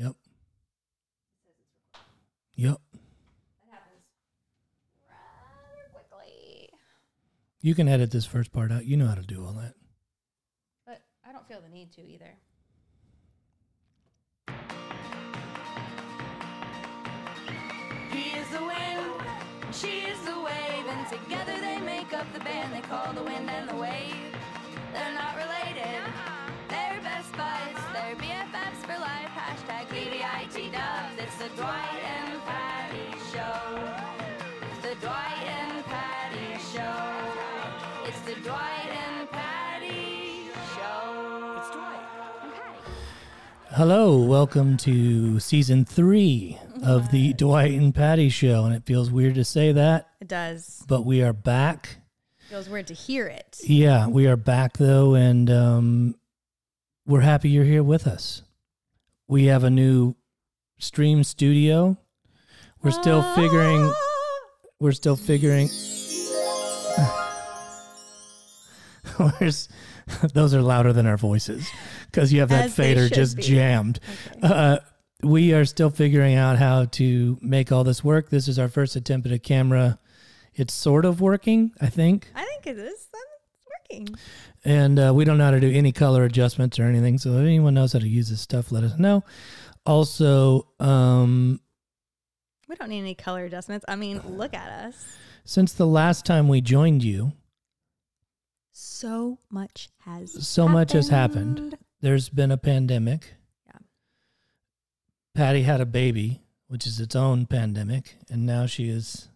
Yep. Yep. That happens rather quickly. You can edit this first part out. You know how to do all that. But I don't feel the need to either. He is the wind, she is the wave, and together they make up the band they call the wind and the wave. They're not related, Dubs. It's the Dwight and Patty Show. It's the Dwight and Patty Show. It's the Dwight and Patty Show. It's Dwight. Hello, welcome to season three of the Dwight and Patty Show. And it feels weird to say that, It does. but we are back. Feels weird to hear it. Yeah, we are back though, and um, we're happy you're here with us. We have a new stream studio. We're still figuring. We're still figuring. Where's those are louder than our voices because you have that As they fader should just be. jammed. Uh, we are still figuring out how to make all this work. This is our first attempt at a camera. It's sort of working, I think. I think it is. It's working. and uh, we don't know how to do any color adjustments or anything. So if anyone knows how to use this stuff, let us know. Also, um, We don't need any color adjustments. I mean, look at us. since the last time we joined you, So much has so much has happened. There's been a pandemic. Yeah. Patty had a baby, which is its own pandemic, and now she is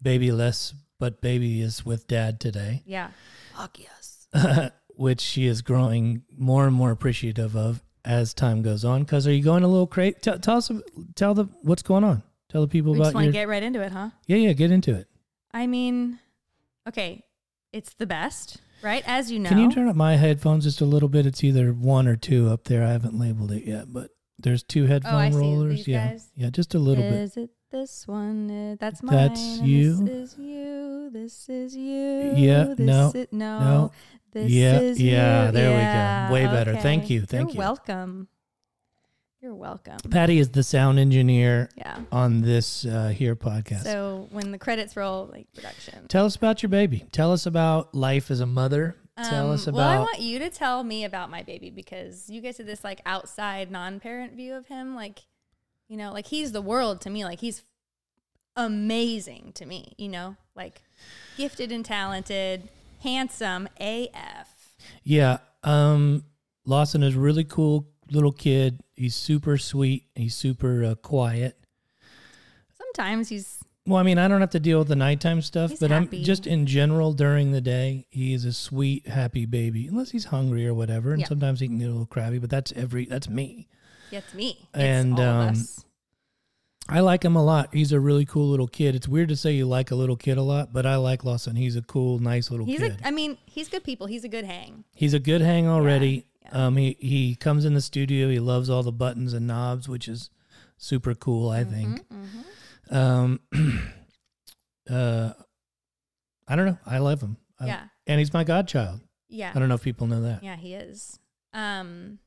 babyless, but baby is with dad today, Yeah. Fuck yes. which she is growing more and more appreciative of as time goes on. Because are you going a little crazy? Tell, tell us, tell the what's going on. Tell the people We just want your to get right into it, huh? yeah, yeah. Get into it. I mean, okay, it's the best, right? As you know. Can you turn up my headphones just a little bit? It's either one or two up there. I haven't labeled it yet, but there's two headphone Oh, I see rollers. yeah, guys. yeah, just a little bit. is it this one? Uh, that's mine. That's you. This is you. This is you. Yeah, This no, is, no. no. This Yeah, is yeah, there we go. Way better. Thank you, thank You're you. welcome. You're welcome. Patty is the sound engineer Yeah. on this uh, here podcast. So when the credits roll, like production. Tell us about your baby. Tell us about life as a mother. Tell Um, us about. Well, I want you to tell me about my baby because you get to this like outside non-parent view of him. Like, you know, like he's the world to me. Like he's amazing to me. You know, like gifted and talented, handsome AF. yeah, um, Lawson is a really cool little kid. He's super sweet. He's super uh, quiet. Sometimes he's Well, I mean, I don't have to deal with the nighttime stuff, but happy. I'm just in general during the day. He is a sweet, happy baby, unless he's hungry or whatever. And Yeah. sometimes he can get a little crabby, but that's every that's me. gets me. It's And, um, us. I like him a lot. He's a really cool little kid. It's weird to say you like a little kid a lot, but I like Lawson. He's a cool, nice little He's kid. a. I mean, he's good people. He's a good hang. he's a good hang already. yeah. Um, he he comes in the studio. He loves all the buttons and knobs, which is super cool. I think. Mm-hmm, Um, uh, I don't know. I love him. I- Yeah. and he's my godchild. Yeah. I don't know if people know that. Yeah, he is. Um,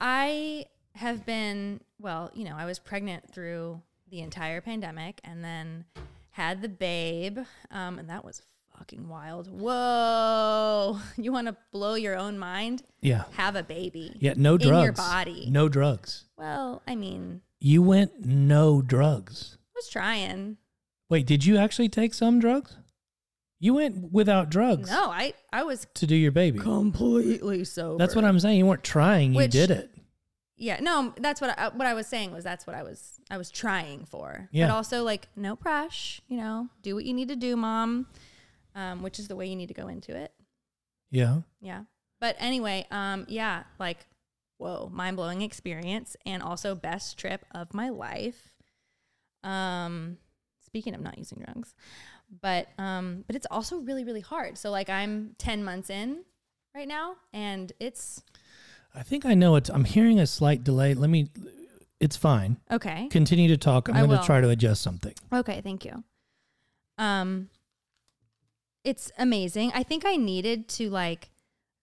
I have been, well, you know, I was pregnant through the entire pandemic and then had the babe. Um, and that was fucking wild. Whoa. You want to blow your own mind? Yeah. Have a baby. Yeah. No In drugs. your body. No drugs. Well, I mean, You went no drugs. I was trying. Wait, did you actually take some drugs? You went without drugs No, I, I was to do your baby. completely sober. That's what I'm saying. You weren't trying. You did it. Yeah, no, that's what I, what I was saying was that's what I was I was trying for. Yeah. But also like no pressure, you know, do what you need to do, mom. Um, which is the way you need to go into it. Yeah. Yeah. But anyway, um, yeah, like whoa, mind blowing experience and also best trip of my life. Um, speaking of not using drugs, but um, but it's also really really hard. So like I'm ten months in right now, and it's I think I know it. I'm hearing a slight delay. Let me. It's fine. okay. Continue to talk. I'm I going will. to try to adjust something. Okay, thank you. Um it's amazing. I think I needed to like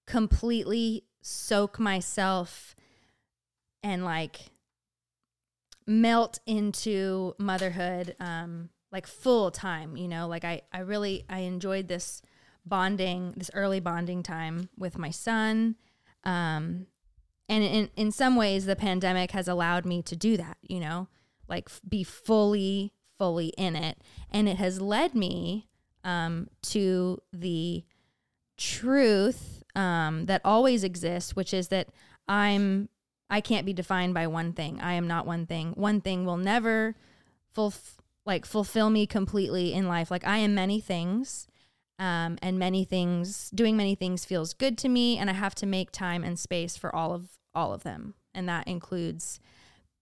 completely soak myself and like melt into motherhood um like full time you know like i i really i enjoyed this bonding this early bonding time with my son um and in in some ways the pandemic has allowed me to do that you know like f- be fully fully in it. And it has led me um to the truth um that always exists which is that i'm i can't be defined by one thing. I am not one thing. One thing will never full like fulfill me completely in life. Like i am many things um, and many things doing many things feels good to me and i have to make time and space for all of all of them. And that includes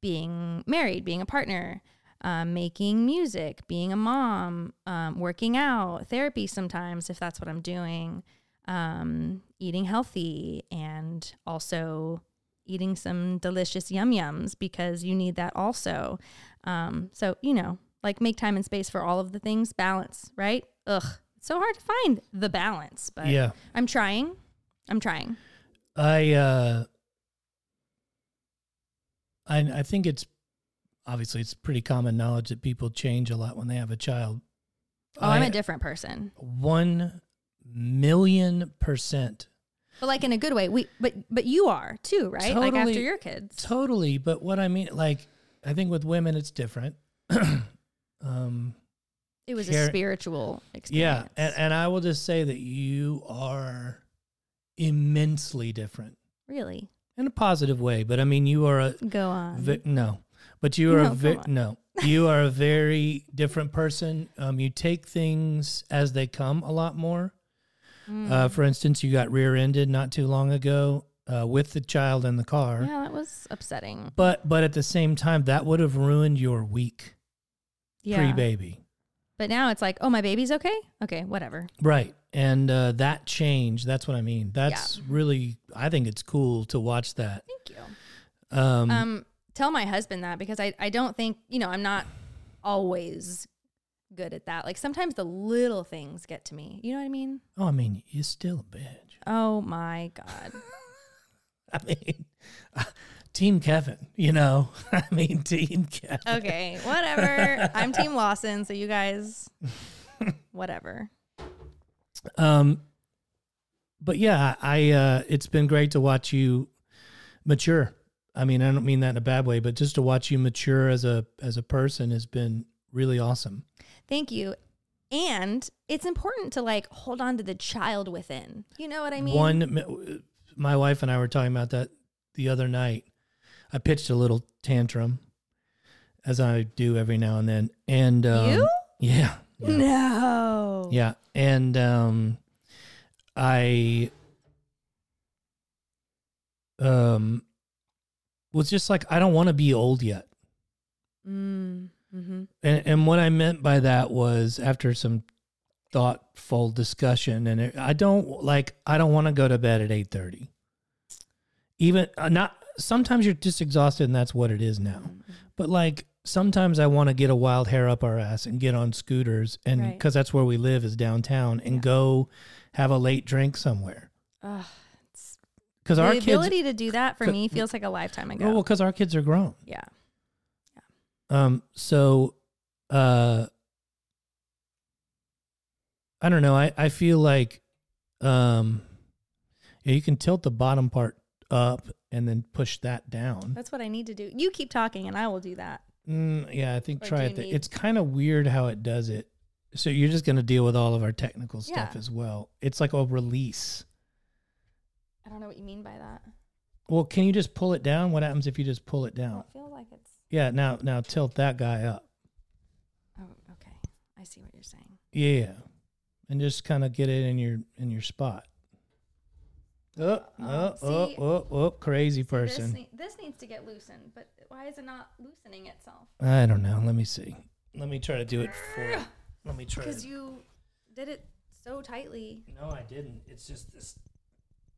being married being a partner um, making music being a mom um, working out therapy sometimes if that's what i'm doing um, eating healthy and also eating some delicious yum yums because you need that also. Um, so you know like make time and space for all of the things. Balance right? Ugh so hard to find the balance but yeah. i'm trying i'm trying I uh I I think it's obviously it's pretty common knowledge that people change a lot when they have a child. oh i'm a different person one million percent. but like in a good way we but but you are too right like after Totally. your kids Totally. But what I mean, like, I think with women it's different. um it was a Care- spiritual yeah. experience And and I will just say that you are immensely different. really In a positive way. But I mean you are a go on Ve- no, but you are No, a on. no. You are a very different person. Um, you take things as they come a lot more. Mm. Uh, for instance, you got rear-ended not too long ago uh, with the child in the car. yeah that was upsetting But but at the same time, that would have ruined your week yeah pre-baby, but now it's like oh my baby's okay okay whatever right? And uh, that change. That's what I mean. That's really. I think it's cool to watch that. thank you Um, um tell my husband that because I, I don't think you know i'm not always good at that like sometimes the little things get to me you know what i mean oh, I mean, you're still a bitch. oh my god I mean, Team Kevin. You know, I mean, Team Kevin. okay whatever i'm team lawson so you guys whatever Um, but yeah, I uh, it's been great to watch you mature. I mean, I don't mean that in a bad way, but just to watch you mature as a as a person has been really awesome. thank you and it's important to like hold on to the child within you know what i mean One, my wife and I were talking about that the other night. I pitched a little tantrum, as I do every now and then, and um, You? yeah, yeah. no Yeah, and um, I um was just like, I don't want to be old yet, mm, mm-hmm. and and what I meant by that was after some thoughtful discussion, and it, I don't like, I don't want to go to bed at eight thirty. Even uh, not sometimes you're just exhausted, and that's what it is now. But like sometimes I want to get a wild hair up our ass and get on scooters, and Right. because that's where we live is downtown, and Yeah. go have a late drink somewhere. Ugh, Because our kids, ability to do that for me feels like a lifetime ago well, because our kids are grown. yeah Um, so, uh, I don't know. I I feel like, um, yeah, you can tilt the bottom part up and then push that down. That's what I need to do. You keep talking and I will do that. Mm, yeah, I think Or try it. There. need- It's kind of weird how it does it. So you're just going to deal with all of our technical stuff Yeah. as well. It's like a release. I don't know what you mean by that. Well, can you just pull it down? What happens if you just pull it down? don't feel like it's. Yeah, now now tilt that guy up. Oh, okay. I see what you're saying. Yeah, and just kind of get it in your in your spot. Oh, oh, oh, oh, oh, crazy This, person. ne- this needs to get loosened, but why is it not loosening itself? I don't know. Let me see. Let me try to do it for. Let me try. Because To, you did it so tightly. no, I didn't. It's just this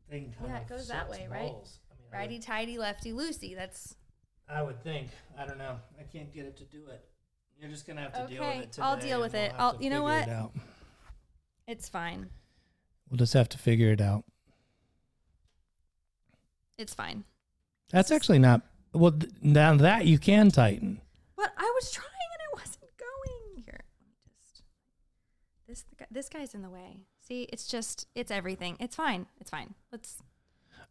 thing. Kind Yeah, of it goes that sucks way, right? I mean, Righty tighty, lefty loosey. That's I would think. I don't know. I can't get it to do it. You're just gonna have to deal with it today. I'll deal and with we'll it. I'll- you know what? It out. it's fine. We'll just have to figure it out. It's fine. That's actually not well. Th- now that you can tighten. But I was trying and it wasn't going. Here, just this this guy's in the way. See, it's just it's everything. It's fine. It's fine. Let's.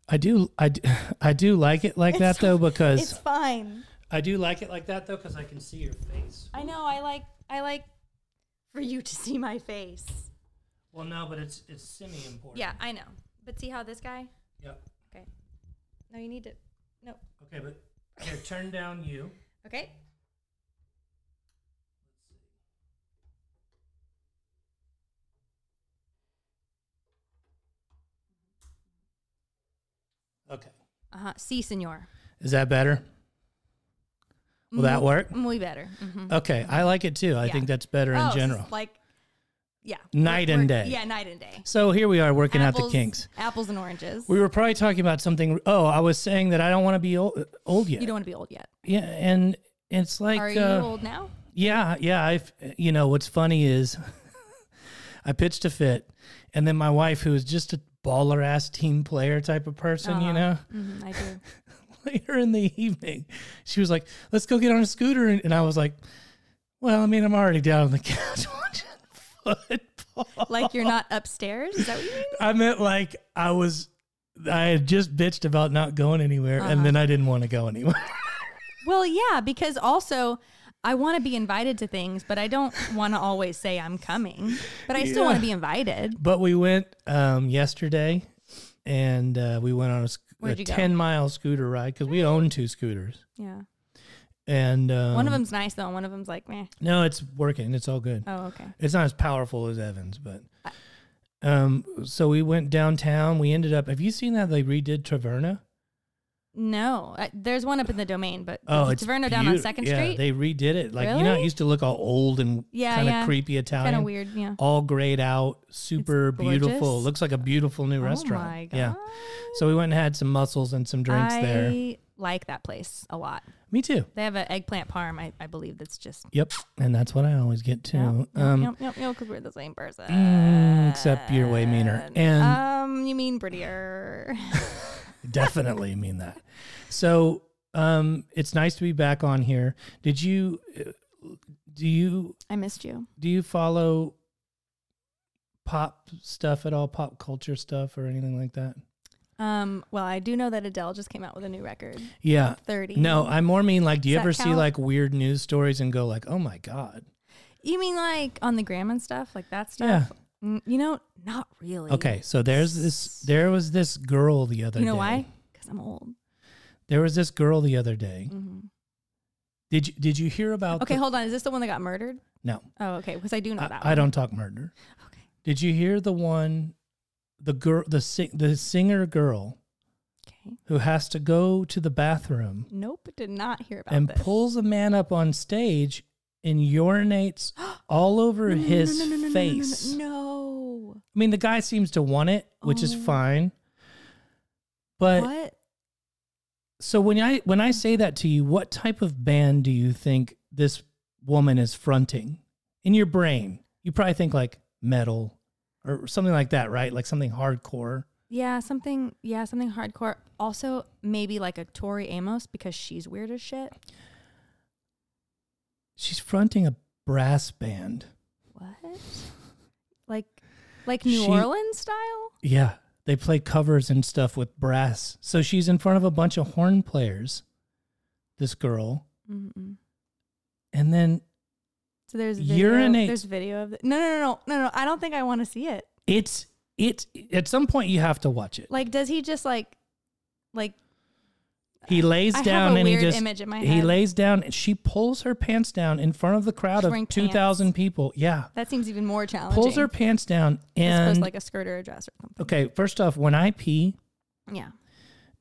I do. I do, I do like it like it's that though because it's fine. I do like it like that though because I can see your face. I know. I like. I like for you to see my face. Well, no, but it's it's semi important. Yeah, I know. But see how this guy? Yep. Okay. No, you need to. No. Okay, but here, turn down you. Okay. Okay. Uh huh. See, senor. Is that better? Will that work? Way better. hmm Okay, I like it too. I Yeah. think that's better in Oh, general. Like, yeah. Night We're- and day. Yeah, night and day. So here we are working out the kinks. Apples and oranges. We were probably talking about something. Oh, I was saying that I don't want to be old, old yet. you don't want to be old yet. yeah, and it's like, Are you uh, old now? yeah, yeah. I, you know, what's funny is, I pitched a fit, and then my wife, who is just a baller ass team player type of person, you Uh-huh. know, hmm I do. later in the evening, she was like, "Let's go get on a scooter," and, and I was like, "Well, I mean, I'm already down on the couch football." like you're not upstairs? Is that what you mean? I meant like I was. I had just bitched about not going anywhere, Uh-huh. and then I didn't want to go anywhere. Well, yeah, because also I want to be invited to things, but I don't want to always say I'm coming. But I still want to be invited. but we went um, yesterday, and uh, we went on a, sc- a Where'd you go? ten mile scooter ride because we own two scooters, Yeah. And um, one of them's nice though, and one of them's like, meh. No, it's working. It's all good. Oh, okay. It's not as powerful as Evans, but. Um, so we went downtown. We ended up. Have you seen that they redid Traverna? No, uh, there's one up in the domain, but Oh, it's Taverna down on beaut- Second yeah, Street. They redid it. Like you know, it Really? used to look all old and Yeah, kind of yeah. creepy Italian. kind of weird. Yeah. all grayed out, super beautiful. gorgeous. Looks like a beautiful new restaurant. Oh my god. Yeah. So we went and had some mussels and some drinks there. I there. like that place a lot. Me too. They have an eggplant parm, I, I believe. That's just. Yep. And that's what I always get too. Yep, um, yep, yep, because we're the same person. mm, except you're way meaner. And um, you mean prettier? definitely mean that. So um, it's nice to be back on here. Did you uh, do you I missed you. do you follow pop stuff at all? Pop culture stuff or anything like that? Um, well, I do know that Adele just came out with a new record, Yeah. thirty. No, I more mean like, do you Does that ever see count? like weird news stories and go like, oh my god? you mean like on the gram and stuff, like that stuff? Mm, you know, not really. Okay, so there's this. There was this girl the other. Day. You know day. why? Because I'm old. There was this girl the other day. hmm Did you Did you hear about? Okay, the- hold on. Is this the one that got murdered? no, Oh, okay. Because I do know I, that. I one. don't talk murder. Okay. Did you hear the one, the girl, the sing, the singer girl Okay. who has to go to the bathroom Nope. Did not hear about and this. pulls a man up on stage and urinates all over No, his no, no, face. No. I mean, the guy seems to want it, which is Oh. fine. But What? so when I when I say that to you, what type of band do you think this woman is fronting in your brain? You probably think like metal or something like that, right? Like something hardcore. Yeah, something. Yeah, something hardcore. Also, maybe like a Tori Amos because she's weird as shit. She's fronting a brass band. What? Like, like New She- Orleans style? Yeah, they play covers and stuff with brass. So she's in front of a bunch of horn players. This girl, Mm-mm. and then So there's video, Urinate. There's video of it. No, no, no, no, no, no. I don't think I want to see it. it's it's at some point you have to watch it. Like, does he just like, like? He lays I down and he just image in my head. he lays down and she pulls her pants down in front of the crowd She's of two thousand people. Yeah, That seems even more challenging. pulls her pants down as and to like a skirt or a dress or something. okay. First off, when I pee, Yeah.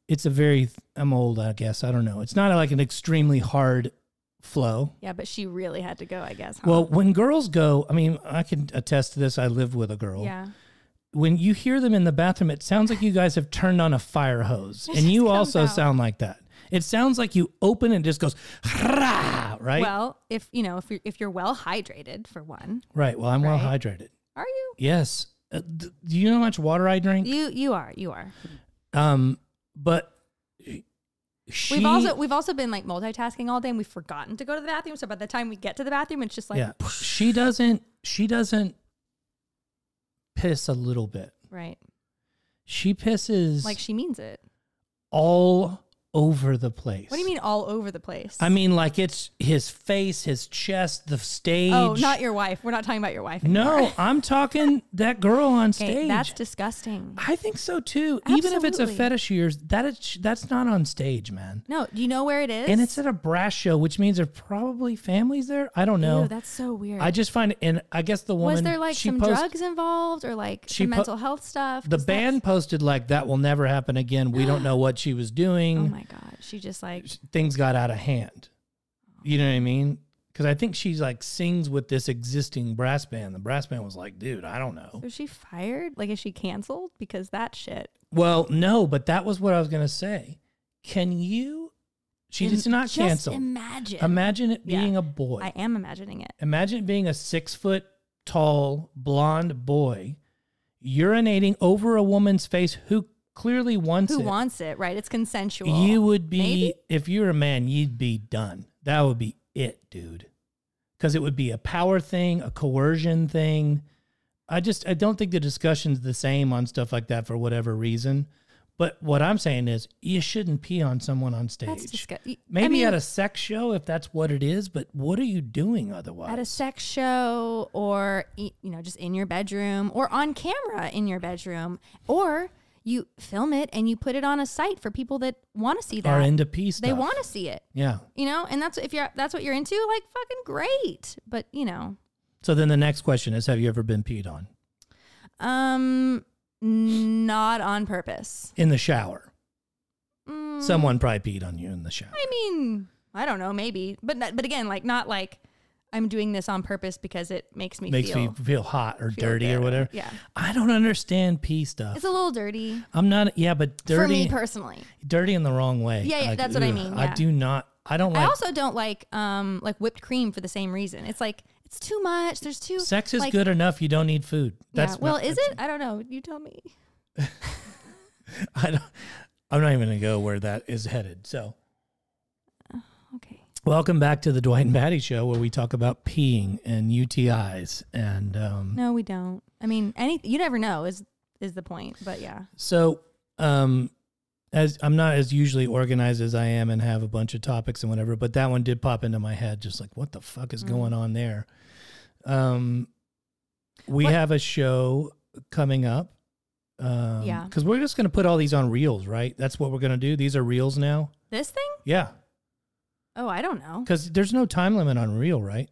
it's a very I'm old. I guess I don't know. It's not like an extremely hard flow. Yeah, but she really had to go, I guess. Huh? Well, when girls go, I mean, I can attest to this. I lived with a girl. yeah. When you hear them in the bathroom, it sounds like you guys have turned on a fire hose, It and you also out. sound like that. It sounds like you open and it just goes, right? Well, if you know, if you're if you're well hydrated for one, right. Well, I'm well hydrated. are you? Yes. Uh, do you know how much water I drink? You you are you are. Um, but she, we've also we've also been like multitasking all day, and we've forgotten to go to the bathroom. So by the time we get to the bathroom, it's just like yeah, she doesn't. She doesn't piss a little bit. Right. She pisses Like she means it. all over the place. What do you mean all over the place? I mean, like it's his face, his chest, the stage. Oh, not your wife. We're not talking about your wife. Anymore. No, I'm talking that girl on Okay, stage. that's disgusting. I think so too. Even if it's a fetish of yours, that is, that's not on stage, man. No, do you know where it is? And it's at a brass show, which means there's probably families there. I don't know. Ew, that's so weird. I just find, and I guess the woman was there like some post- drugs involved or like she some po- mental health stuff? The band posted like that will never happen again. We don't know what she was doing. Oh my god, she just like Things got out of hand. You know what I mean? Because I think she's like sings with this existing brass band. The brass band was like, dude, I don't know. Is she fired? Like is she canceled because that shit? Well, no, but that was what I was gonna say. Can you? She Im- did not just cancel. Imagine. Imagine it Yeah. being a boy. I am imagining it. Imagine it being a six foot tall blonde boy urinating over a woman's face who clearly wants Who it. wants it? Right? It's consensual. You would be Maybe? if you're a man, you'd be done. That would be it, dude. Because it would be a power thing, a coercion thing. I just I don't think the discussion's the same on stuff like that for whatever reason. But what I'm saying is you shouldn't pee on someone on stage. That's disgusting. Maybe I mean, at a sex show if that's what it is, but what are you doing otherwise? at a sex show or you know just in your bedroom or on camera in your bedroom or you film it and you put it on a site for people that want to see that Are into stuff. they want to see it Yeah. you know and that's if you're that's what you're into like fucking great but you know So then the next question is have you ever been peed on? um not on purpose In the shower. Mm, Someone probably peed on you in the shower. i mean i don't know maybe but but again like not like i'm doing this on purpose because it makes me Makes feel, me feel hot or feel dirty or whatever. yeah I don't understand pee stuff. it's a little dirty I'm not yeah, but for dirty me personally dirty in the wrong way. Yeah, yeah, Like, that's what I mean, I do not I don't I also don't like um like whipped cream for the same reason. It's like it's too much. There's too sex is like- good enough, you don't need food. Yeah. That's well, not- is it? I don't know. You tell me. I don't I'm not even gonna go where that is headed. So. Welcome back to the Dwight and Patty show where we talk about peeing and UTIs and um No, we don't. I mean, any you never know is is the point. But yeah. So, um, as I'm not as usually organized as I am and have a bunch of topics and whatever, but that one did pop into my head, just like what the fuck is Mm. going on there? Um, we What- have a show coming up. Um, Yeah. because we're just gonna put all these on reels, right? That's what we're gonna do. These are reels now. This thing? Yeah, Oh, I don't know. because there's no time limit on reel, right?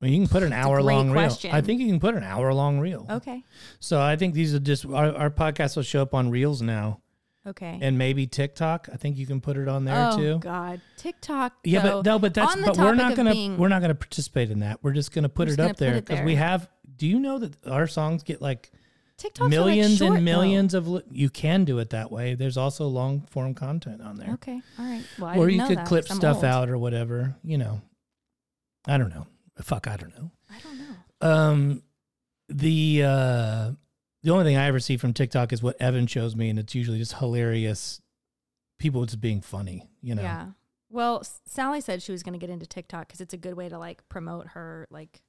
I mean, you can put an That's hour long reel. I think you can put an hour long reel. Okay. So I think these are just our, our podcast will show up on reels now. Okay. and maybe TikTok. I think you can put it on there too. oh too. God, TikTok. Yeah, though, but no, but that's but we're not gonna being- we're not gonna participate in that. We're just gonna put We're it just up gonna put there because we have. Do you know that our songs get like TikToks like, millions short, and though. millions of? Li- you can do it that way. There's also long form content on there, Okay. All right. Well, I or you could clip stuff old. out or whatever. You know, I don't know. Fuck, I don't know. I don't know. Um, the uh, the only thing I ever see from TikTok is what Evan shows me, and it's usually just hilarious. People just being funny, you know. Yeah. Well, S- Sally said she was going to get into TikTok because it's a good way to like promote her, like,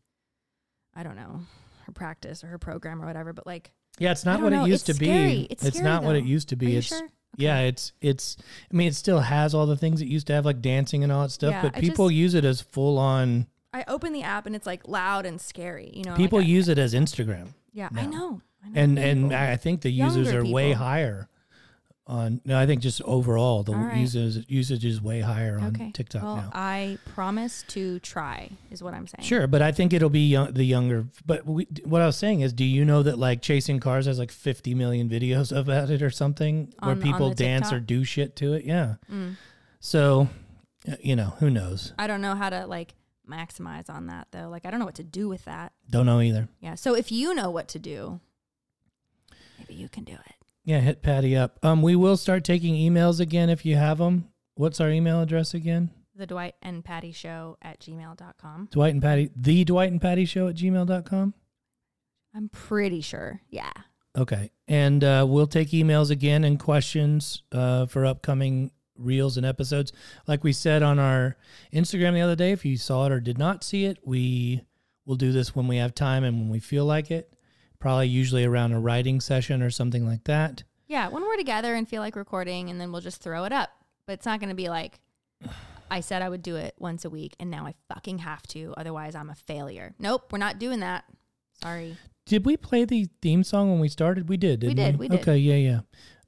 I don't know, her practice or her program or whatever. But like, Yeah, it's not what know. it used It's to scary. be. It's scary, not what it used to be. it's sure? yeah, it's it's. I mean, it still has all the things it used to have, like dancing and all that stuff. Yeah, but I people just- use it as full on. I open the app and it's like loud and scary. You know, People like, I- use it as Instagram, Yeah, I know. I know and and. I think the users Younger are way higher. On no, I think just overall the right. users usage is way higher on okay. TikTok well, now. I promise to try. Is what I'm saying. Sure, but I think it'll be young, the younger. But we, what I was saying is, do you know that like chasing cars has like 50 million videos about it or something where On- on people dance or do shit to it? Yeah. Mm. So, you know, who knows? I don't know how to like maximize on that though. Like, I don't know what to do with that. Don't know either. Yeah. So if you know what to do, maybe you can do it. Yeah, hit Patty up. Um, we will start taking emails again if you have them. What's our email address again? The Dwight and Patty Show at gmail.com. Dwight and Patty, the Dwight and Patty Show at gmail.com. I'm pretty sure. Yeah. Okay. And uh, we'll take emails again and questions uh, for upcoming reels and episodes. Like we said on our Instagram the other day, if you saw it or did not see it, we will do this when we have time and when we feel like it. Probably usually around a writing session or something like that. Yeah, when we're together and feel like recording, and then we'll just throw it up. But it's not going to be like, I said I would do it once a week, and now I fucking have to. Otherwise, I'm a failure. Nope, we're not doing that. Sorry. Did we play the theme song when we started? We did. Didn't did, we did. Okay, yeah, yeah.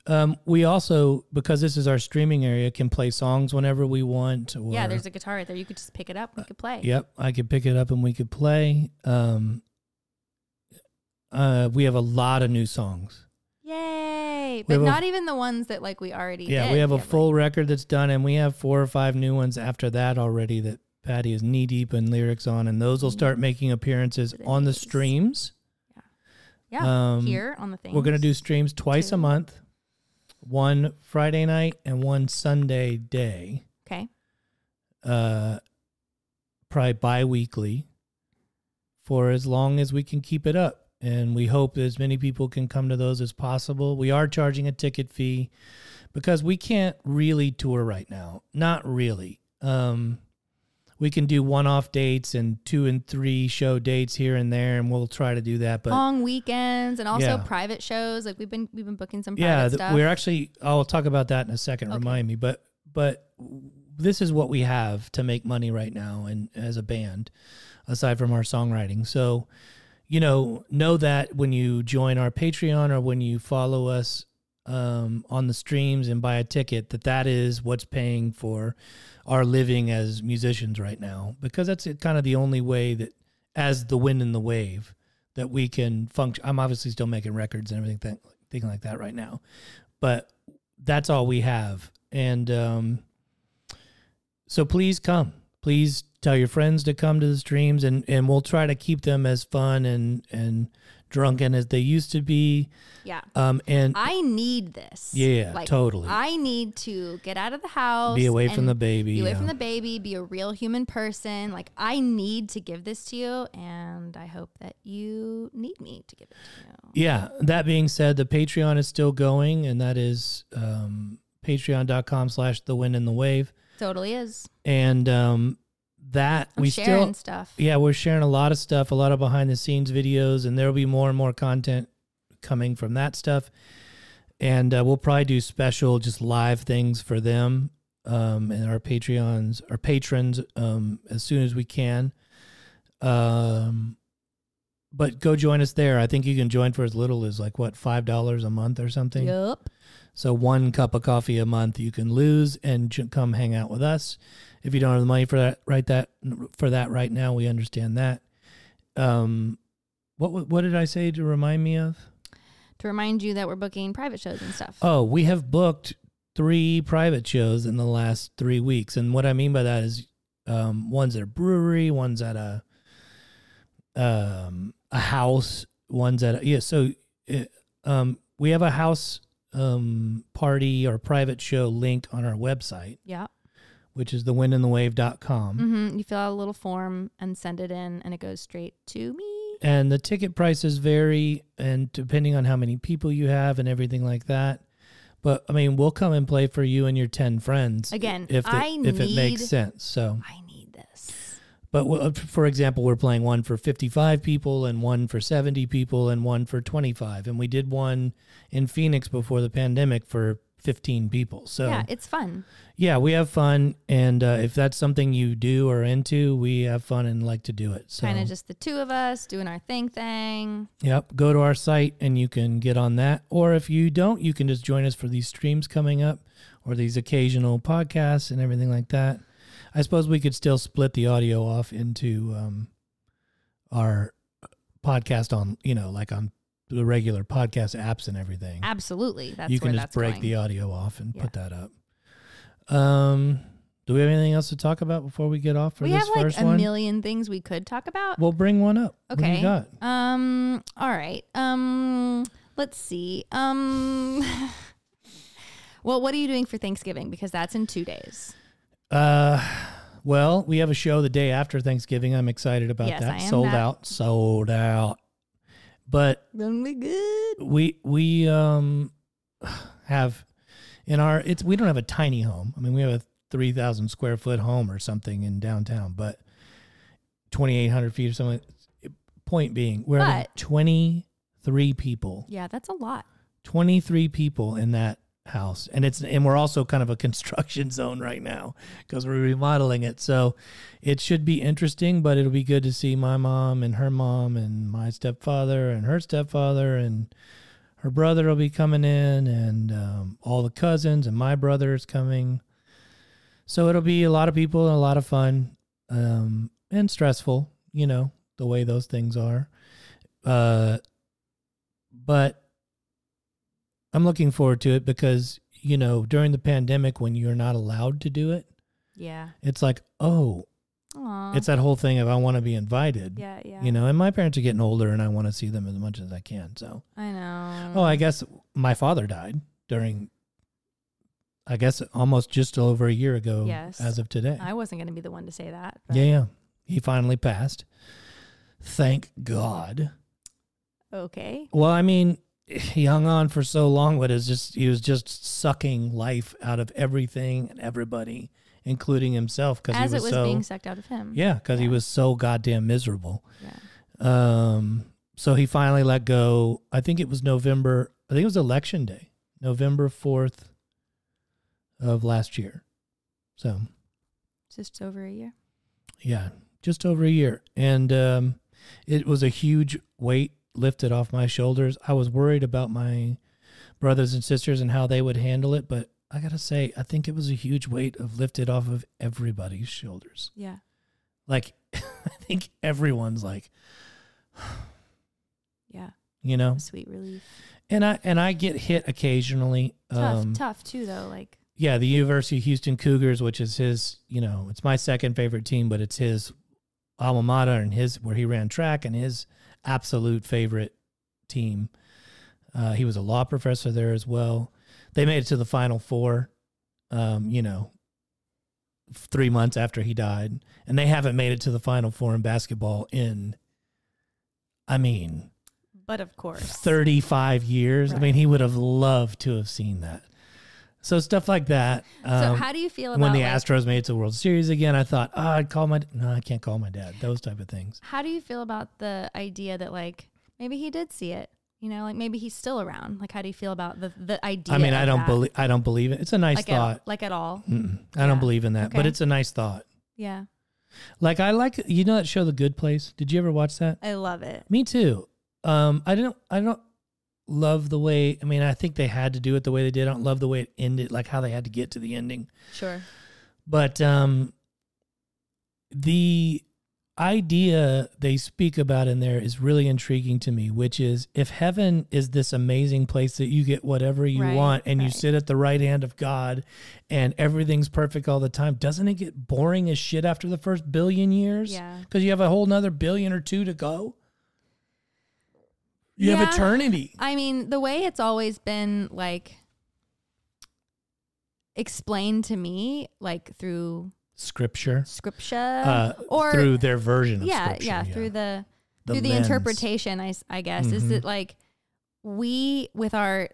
Um, we also because this is our streaming area can play songs whenever we want. Or, Yeah, there's a guitar right there. You could just pick it up. We could play. Yep, I could pick it up and we could play. Um, uh, we have a lot of new songs. Yay! But have a- not even the ones that like we already Yeah, did. we have a like- full record that's done, and we have four or five new ones after that already that Patty is knee deep in lyrics on, and those will start making appearances on the streams. yeah um, here on the thing. We're gonna do streams twice a month, one Friday night and one Sunday day. okay. uh, probably bi-weekly for as long as we can keep it up and we hope as many people can come to those as possible we are charging a ticket fee because we can't really tour right now not really um, we can do one-off dates and two and three show dates here and there and we'll try to do that but Long weekends and also Yeah. private shows. Like we've been we've been booking some private yeah th- we're actually i'll talk about that in a second Okay. remind me but but this is what we have to make money right now and as a band aside from our songwriting so you know know that when you join our patreon or when you follow us um, on the streams and buy a ticket that that is what's paying for our living as musicians right now. Because that's kind of the only way that as the wind and the wave that we can function i'm obviously still making records and everything th- thing like that right now. But that's all we have. And um, so please come please tell your friends to come to the streams and and we'll try to keep them as fun and and drunken as they used to be yeah. um and I need this. Yeah, Like, totally. I need to get out of the house. be away from the baby Be away yeah. from the baby. Be a real human person. Like I need to give this to you, and I hope that you need me to give it to you. Yeah. That being said, the Patreon is still going, and that is um, patreon.com slash the wind and the wave. Totally is. And um, that I'm we sharing still, stuff. yeah, we're sharing a lot of stuff, a lot of behind the scenes videos, and there will be more and more content coming from that stuff. And uh, we'll probably do special, just live things for them um, and our Patreons, our patrons, um, as soon as we can. Um, but go join us there. I think you can join for as little as like what five dollars a month or something. Yup. So one cup of coffee a month you can lose and j- come hang out with us. If you don't have the money for that, right that for that right now, we understand that. Um, what what did I say to remind me of? To remind you that we're booking private shows and stuff. Oh, we have booked three private shows in the last three weeks, and what I mean by that is um, one's at a brewery, one's at a um, a house, one's at a, yeah. So it, um, we have a house um, party or private show link on our website, Yeah. Which is thewindandthewave.com. Mm-hmm. You fill out a little form and send it in, and it goes straight to me. and the ticket prices vary and depending on how many people you have and everything like that but i mean we'll come and play for you and your 10 friends Again, if, I if it makes sense so I need this. but w- for example we're playing one for 55 people and one for 70 people and one for 25 and we did one in phoenix before the pandemic for 15 people so yeah, it's fun. yeah we have fun and uh, if that's something you do or into we have fun and like to do it so Kind of just the two of us doing our thing thing. Yep. Go to our site and you can get on that. Or if you don't, you can just join us for these streams coming up or these occasional podcasts and everything like that. I suppose we could still split the audio off into um, our podcast on, you know, like on the regular podcast apps and everything. Absolutely. That's you can just break going. the audio off and Yeah. put that up. Um, do we have anything else to talk about before we get off for we this have like a one? million things we could talk about. We'll bring one up. What do you Okay. got? Um. All right. Um. Let's see. Um. well, what are you doing for Thanksgiving? Because that's in two days. Uh, well, we have a show the day after Thanksgiving. I'm excited about Yes, that. Sold that. out, sold out. But Gonna be good. we we um have in our it's we don't have a tiny home. I mean, we have a three thousand square foot home or something in downtown, but twenty eight hundred feet or something. Point being, we're But- 23 people. Yeah, that's a lot. 23 people in that house. And it's and we're also kind of a construction zone right now because we're remodeling it. So it should be interesting but it'll be good to see my mom and her mom and my stepfather and her stepfather and her brother will be coming in and um, all the cousins and my brother is coming. So it'll be a lot of people and a lot of fun um, and stressful you know the way those things are. Uh, but I'm looking forward to it because, you know, during the pandemic when you're not allowed to do it, Yeah. it's like, oh, Aw. it's that whole thing of I want to be invited. yeah, yeah. You know, and my parents are getting older and I want to see them as much as I can. So, I know. oh, I guess my father died during, I guess almost just over a year ago Yes. as of today. I wasn't going to be the one to say that. But yeah, yeah. He finally passed. Thank God. Okay. Well, I mean, he hung on for so long, but it's just he was just sucking life out of everything and everybody, including himself, because he was, it was so being sucked out of him. yeah, because he was so goddamn miserable. Yeah. Um, so he finally let go. I think it was November. I think it was election day, November fourth of last year. So Just over a year. yeah, just over a year, and um, it was a huge weight lifted off my shoulders. I was worried about my brothers and sisters and how they would handle it, but I gotta say, I think it was a huge weight of lifted off of everybody's shoulders. Yeah. Like, I think everyone's like, Yeah. you know, sweet relief. and I and I get hit occasionally. Tough. Um, tough too, though. Like, yeah, the University of Houston Cougars, which is his, you know, it's my second favorite team, but it's his alma mater and his where he ran track and his absolute favorite team. Uh, he was a law professor there as well. They made it to the Final Four, um, you know, three months after he died, and they haven't made it to the Final Four in basketball in, I mean, but of course. 35 years. I mean, he would have loved to have seen that. So stuff like that. So, Um, how do you feel about when the like, Astros made it to the World Series again, I thought, oh, I'd call my no, I can't call my dad. Those type of things. How do you feel about the idea that like maybe he did see it? You know, like maybe he's still around. Like, how do you feel about the the idea? I mean, I don't believe I don't believe it. It's a nice like thought. At, like at all. Mm-mm. I don't believe in that, but it's a nice thought. Yeah, Like I like you know that show The Good Place. Did you ever watch that? I love it. Me too. Um, I don't. I don't love the way. I mean, I think they had to do it the way they did. I don't love the way it ended, like how they had to get to the ending. Sure. But um, the idea they speak about in there is really intriguing to me, which is if heaven is this amazing place that you get whatever you Right, want and you sit at the right hand of God and everything's perfect all the time, doesn't it get boring as shit after the first billion years? Yeah. Because you have a whole nother billion or two to go. You Yeah. have eternity. I mean, the way it's always been like explained to me, like through Scripture. scripture Uh, or through their version of yeah, scripture. yeah, through the The through the lens. interpretation, I guess, is Mhm. that like we with our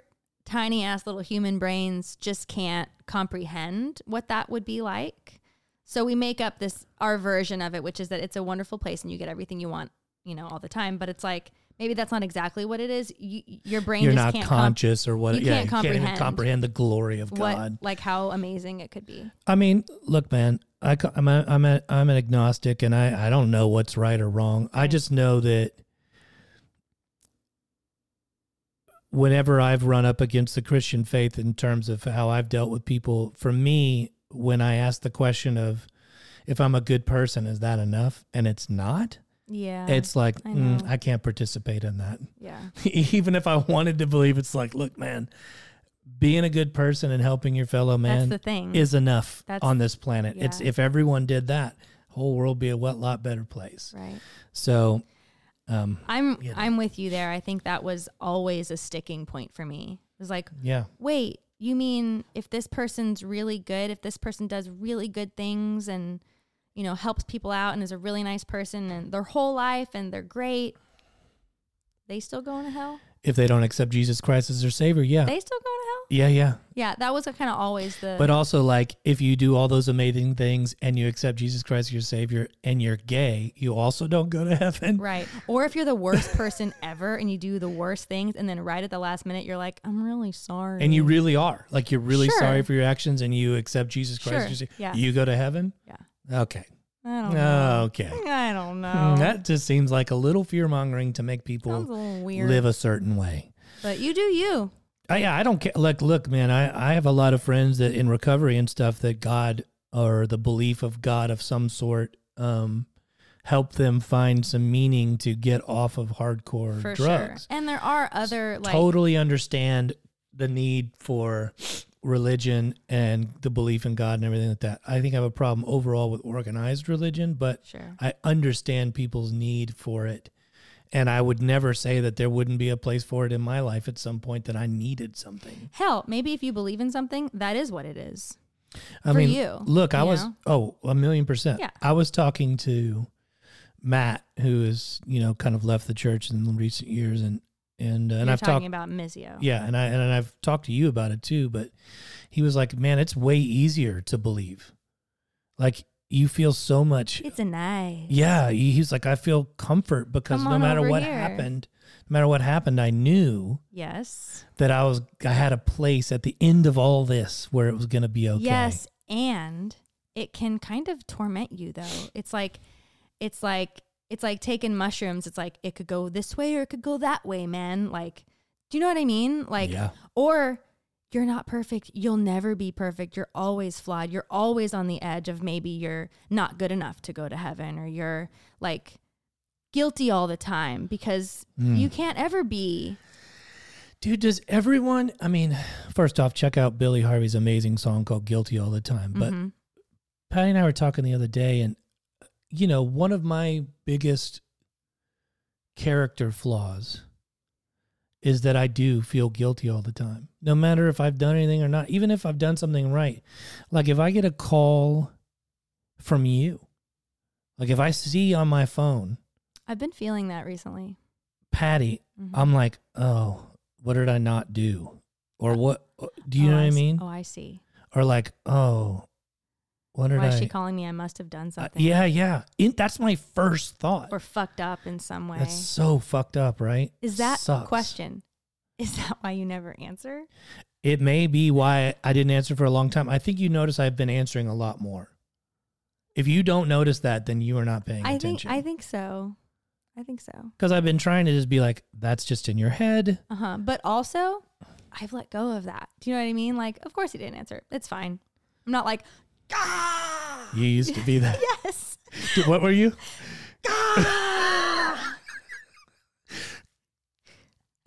tiny ass little human brains just can't comprehend what that would be like. So we make up this our version of it, which is that it's a wonderful place and you get everything you want, you know, all the time. But it's like maybe that's not exactly what it is. You, your brain You're just not comp- conscious or what. you yeah, can't you can't even comprehend comprehend the glory of what God. like how amazing it could be. I mean, look, man, I, I'm a, I'm a, I'm an agnostic, and I I don't know what's right or wrong. I just know that whenever I've run up against the Christian faith in terms of how I've dealt with people, for me, when I ask the question of if I'm a good person, is that enough? And it's not. Yeah. It's like I mm. I can't participate in that. yeah. Even if I wanted to believe, it's like, look, man, being a good person and helping your fellow man That's the thing. is enough That's- on this planet. It's if everyone did that, whole world would be a what lot better place. right. So, um, I'm you know. I'm with you there. I think that was always a sticking point for me. It was like, yeah, wait, you mean if this person's really good, if this person does really good things and you know helps people out and is a really nice person and their whole life and they're great, they still going to hell? if they don't accept Jesus Christ as their savior. Yeah. They still go to hell? yeah, yeah. Yeah, that was kind of always the. But also, like, if you do all those amazing things and you accept Jesus Christ as your Savior and you're gay, you also don't go to heaven. Right. Or if you're the worst person ever and you do the worst things and then right at the last minute you're like, I'm really sorry. And you really are. Like, you're really Sure. sorry for your actions and you accept Jesus Christ Sure. as your Savior. Yeah. You go to heaven? Yeah. Okay. I don't know. Okay. I don't know. Hmm, That just seems like a little fear mongering to make Sounds a people little weird. live a certain way. but you do you. I, yeah, I don't care. Look, look, man, I, I have a lot of friends that in recovery and stuff that God or the belief of God of some sort um, help them find some meaning to get off of hardcore For drugs. sure. And there are other like totally understand the need for religion and the belief in God and everything like that. I think I have a problem overall with organized religion, but Sure. I understand people's need for it. And I would never say that there wouldn't be a place for it in my life at some point that I needed something. Hell, maybe if you believe in something, that is what it is. I For mean, you, look, I you was know? oh a million percent. Yeah. I was talking to Matt, who is you know kind of left the church in recent years, and and uh, and You're I've talking talked about Mizio. yeah, and I and I've talked to you about it too. But he was like, man, it's way easier to believe. Like you feel so much. It's a nice. Yeah, he- he's like, I feel comfort because Come no matter what here. happened, no matter what happened, I knew Yes. that I was I had a place at the end of all this where it was going to be okay. Yes, and it can kind of torment you though. It's like it's like it's like taking mushrooms. It's like it could go this way or it could go that way, man. Like do you know what I mean? Like Yeah. or you're not perfect. You'll never be perfect. You're always flawed. You're always on the edge of maybe you're not good enough to go to heaven or you're like guilty all the time because Mm. you can't ever be Dude, does everyone? I mean, first off, check out Billy Harvey's amazing song called "Guilty All the Time." But Mhm. Patty and I were talking the other day, and you know, one of my biggest character flaws is that I do feel guilty all the time, no matter if I've done anything or not. Even if I've done something right, like if I get a call from you, like if I see on my phone I've been feeling that recently. Patty, Mhm. I'm like, oh, what did I not do? Or what? Do you Oh, know I mean? Oh, I see. Or like, oh, what did Why is I? she calling me? I must have done Uh, something. yeah, yeah. In, that's my first thought. Or fucked up in some way. That's so fucked up, right? Is that Sucks. question? Is that why you never answer? It may be why I didn't answer for a long time. I think you notice I've been answering a lot more. If you don't notice that, then you are not paying I think attention. I think so. I think so. because I've been trying to just be like, that's just in your head. Uh huh. But also, I've let go of that. Do you know what I mean? Like, of course he didn't answer. It's fine. I'm not like, ah, You used to be that. yes. What were you?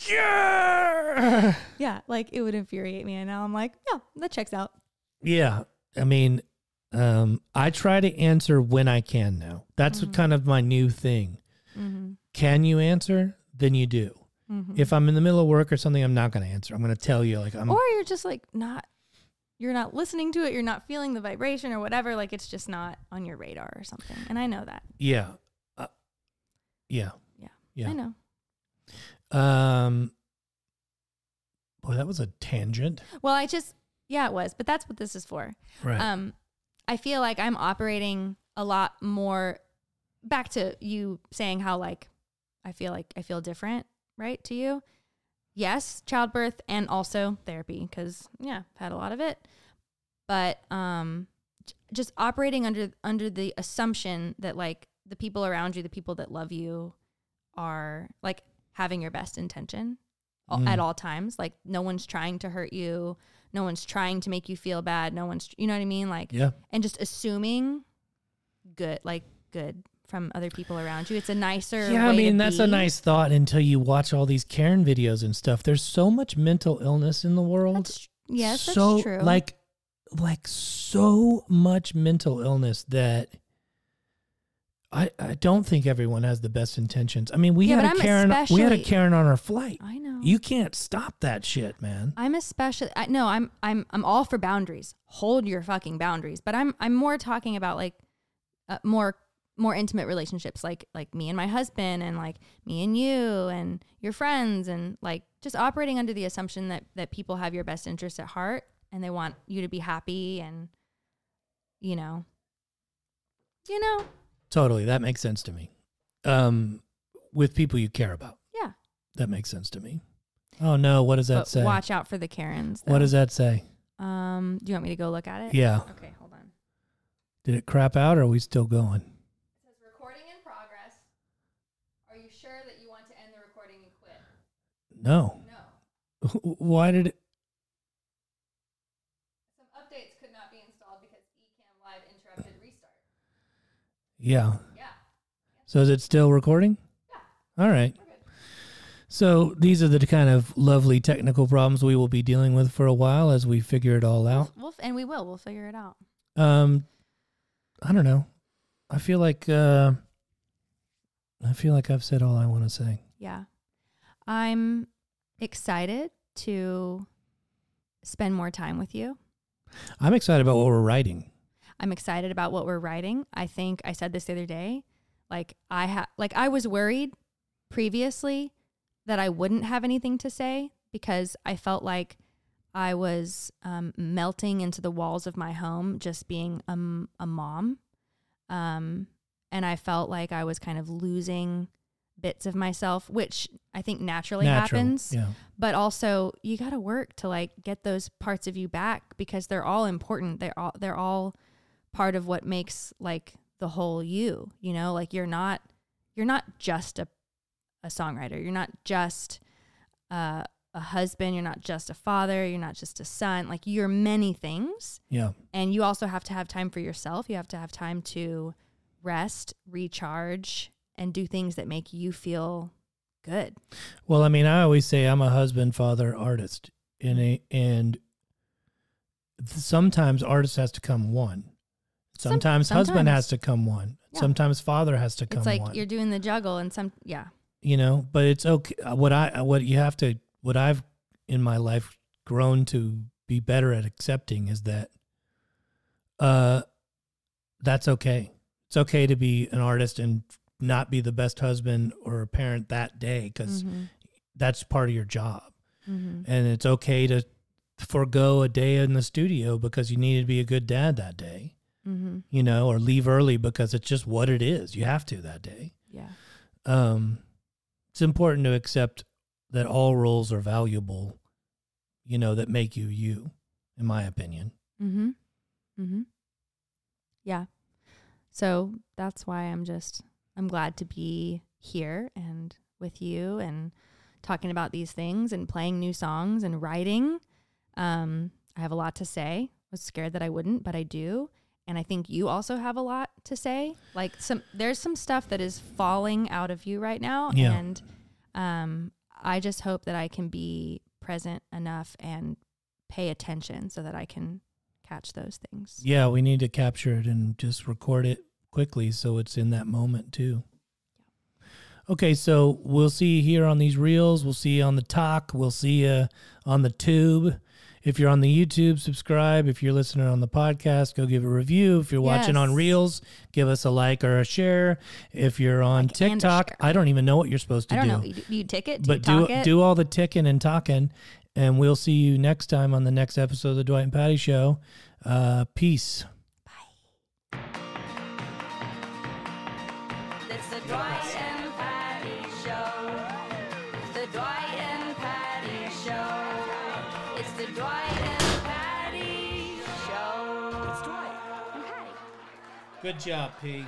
Yeah. Yeah, like it would infuriate me, and now I'm like, yeah, that checks out. Yeah. I mean, um, I try to answer when I can now. That's Mhm. kind of my new thing. Mm-hmm. Can you answer? Then you do. Mm-hmm. If I'm in the middle of work or something, I'm not going to answer. I'm going to tell you, like, I'm. or you're just like not, you're not listening to it. You're not feeling the vibration or whatever. Like it's just not on your radar or something. And I know that. yeah. Uh, yeah. Yeah. Yeah. I know. Um, boy, that was a tangent. Well, I just, yeah, it was, but that's what this is for. Right. Um, I feel like I'm operating a lot more back to you saying how like I feel like I feel different, right? To you. Yes, childbirth and also therapy cuz yeah, I've had a lot of it. But um just operating under under the assumption that like the people around you, the people that love you are like having your best intention Mm. at all times. Like no one's trying to hurt you. No one's trying to make you feel bad. No one's, you know what I mean? Like, yeah. and just assuming good, like good from other people around you. It's a nicer. Yeah, I mean that's a nice thought until you watch all these Karen videos and stuff. There's so much mental illness in the world. That's, yes, so, that's true. Like, like so much mental illness that I I don't think everyone has the best intentions. I mean, we Yeah, had a I'm Karen. We had a Karen on our flight. I know. You can't stop that shit, man. I'm especially I no, I'm I'm I'm all for boundaries. Hold your fucking boundaries. But I'm I'm more talking about like uh, more more intimate relationships like like me and my husband and like me and you and your friends and like just operating under the assumption that that people have your best interest at heart and they want you to be happy and you know you know Totally. That makes sense to me. Um, with people you care about. yeah That makes sense to me. Oh no, what does that but say? watch out for the karens What does that say? um do you want me to go look at it Yeah. okay hold on Did it crap out or are we still going? It says recording in progress. Are you sure that you want to end the recording and quit? No. No. Why did it? Some updates could not be installed because Ecamm Live interrupted restart. Yeah. Yeah. So is it still recording? Yeah. All right. So these are the kind of lovely technical problems we will be dealing with for a while as we figure it all out. We'll, and we will. We'll figure it out. Um, I don't know. I feel like uh, I feel like I've said all I want to say. Yeah. I'm excited to spend more time with you. I'm excited about what we're writing. I'm excited about what we're writing. I think I said this the other day. Like I ha- like I was worried previously that I wouldn't have anything to say because I felt like I was um, melting into the walls of my home, just being a, mom. Um, and I felt like I was kind of losing bits of myself, which I think naturally Natural. happens. Yeah. but also you got to work to like get those parts of you back because they're all important. They're all they're all part of what makes like the whole you you know? Like you're not you're not just a a songwriter. You're not just uh, a husband. You're not just a father. You're not just a son. Like you're many things. Yeah. and you also have to have time for yourself. You have to have time to rest recharge and do things that make you feel good Well, I mean, I always say I'm a husband, father, artist, and a, and sometimes artist has to come one. Some- Sometimes, husband has to come one. Yeah. Sometimes father has to come one. it's like one. you're doing the juggle and some yeah you know, but it's okay. uh, What I what you have to what I've in my life grown to be better at accepting is that uh that's okay. It's okay to be an artist and not be the best husband or a parent that day because Mhm. that's part of your job. Mhm. and it's okay to forego a day in the studio because you needed to be a good dad that day, Mhm. you know, or leave early because it's just what it is. You have to that day. Yeah. Um, it's important to accept that all roles are valuable, you know, that make you you, in my opinion. Mm hmm. Mm hmm. Yeah. So that's why I'm just I'm glad to be here and with you and talking about these things and playing new songs and writing. Um, I have a lot to say. I was scared that I wouldn't, but I do. And I think you also have a lot to say. Like some there's some stuff that is falling out of you right now. Yeah. And um I just hope that I can be present enough and pay attention so that I can catch those things. Yeah, we need to capture it and just record it quickly so it's in that moment too. Okay, so we'll see you here on these reels. We'll see you on the talk. We'll see you on the tube. If you're on the YouTube, subscribe. If you're listening on the podcast, go give a review. If you're watching on Reels, give us a like or a share. If you're on Like TikTok. I don't even know what you're supposed to I don't do. know. You, do you ticket? Do but you do it? do all the ticking and talking, and we'll see you next time on the next episode of the Dwight and Patty Show. Uh, peace. Good job, P.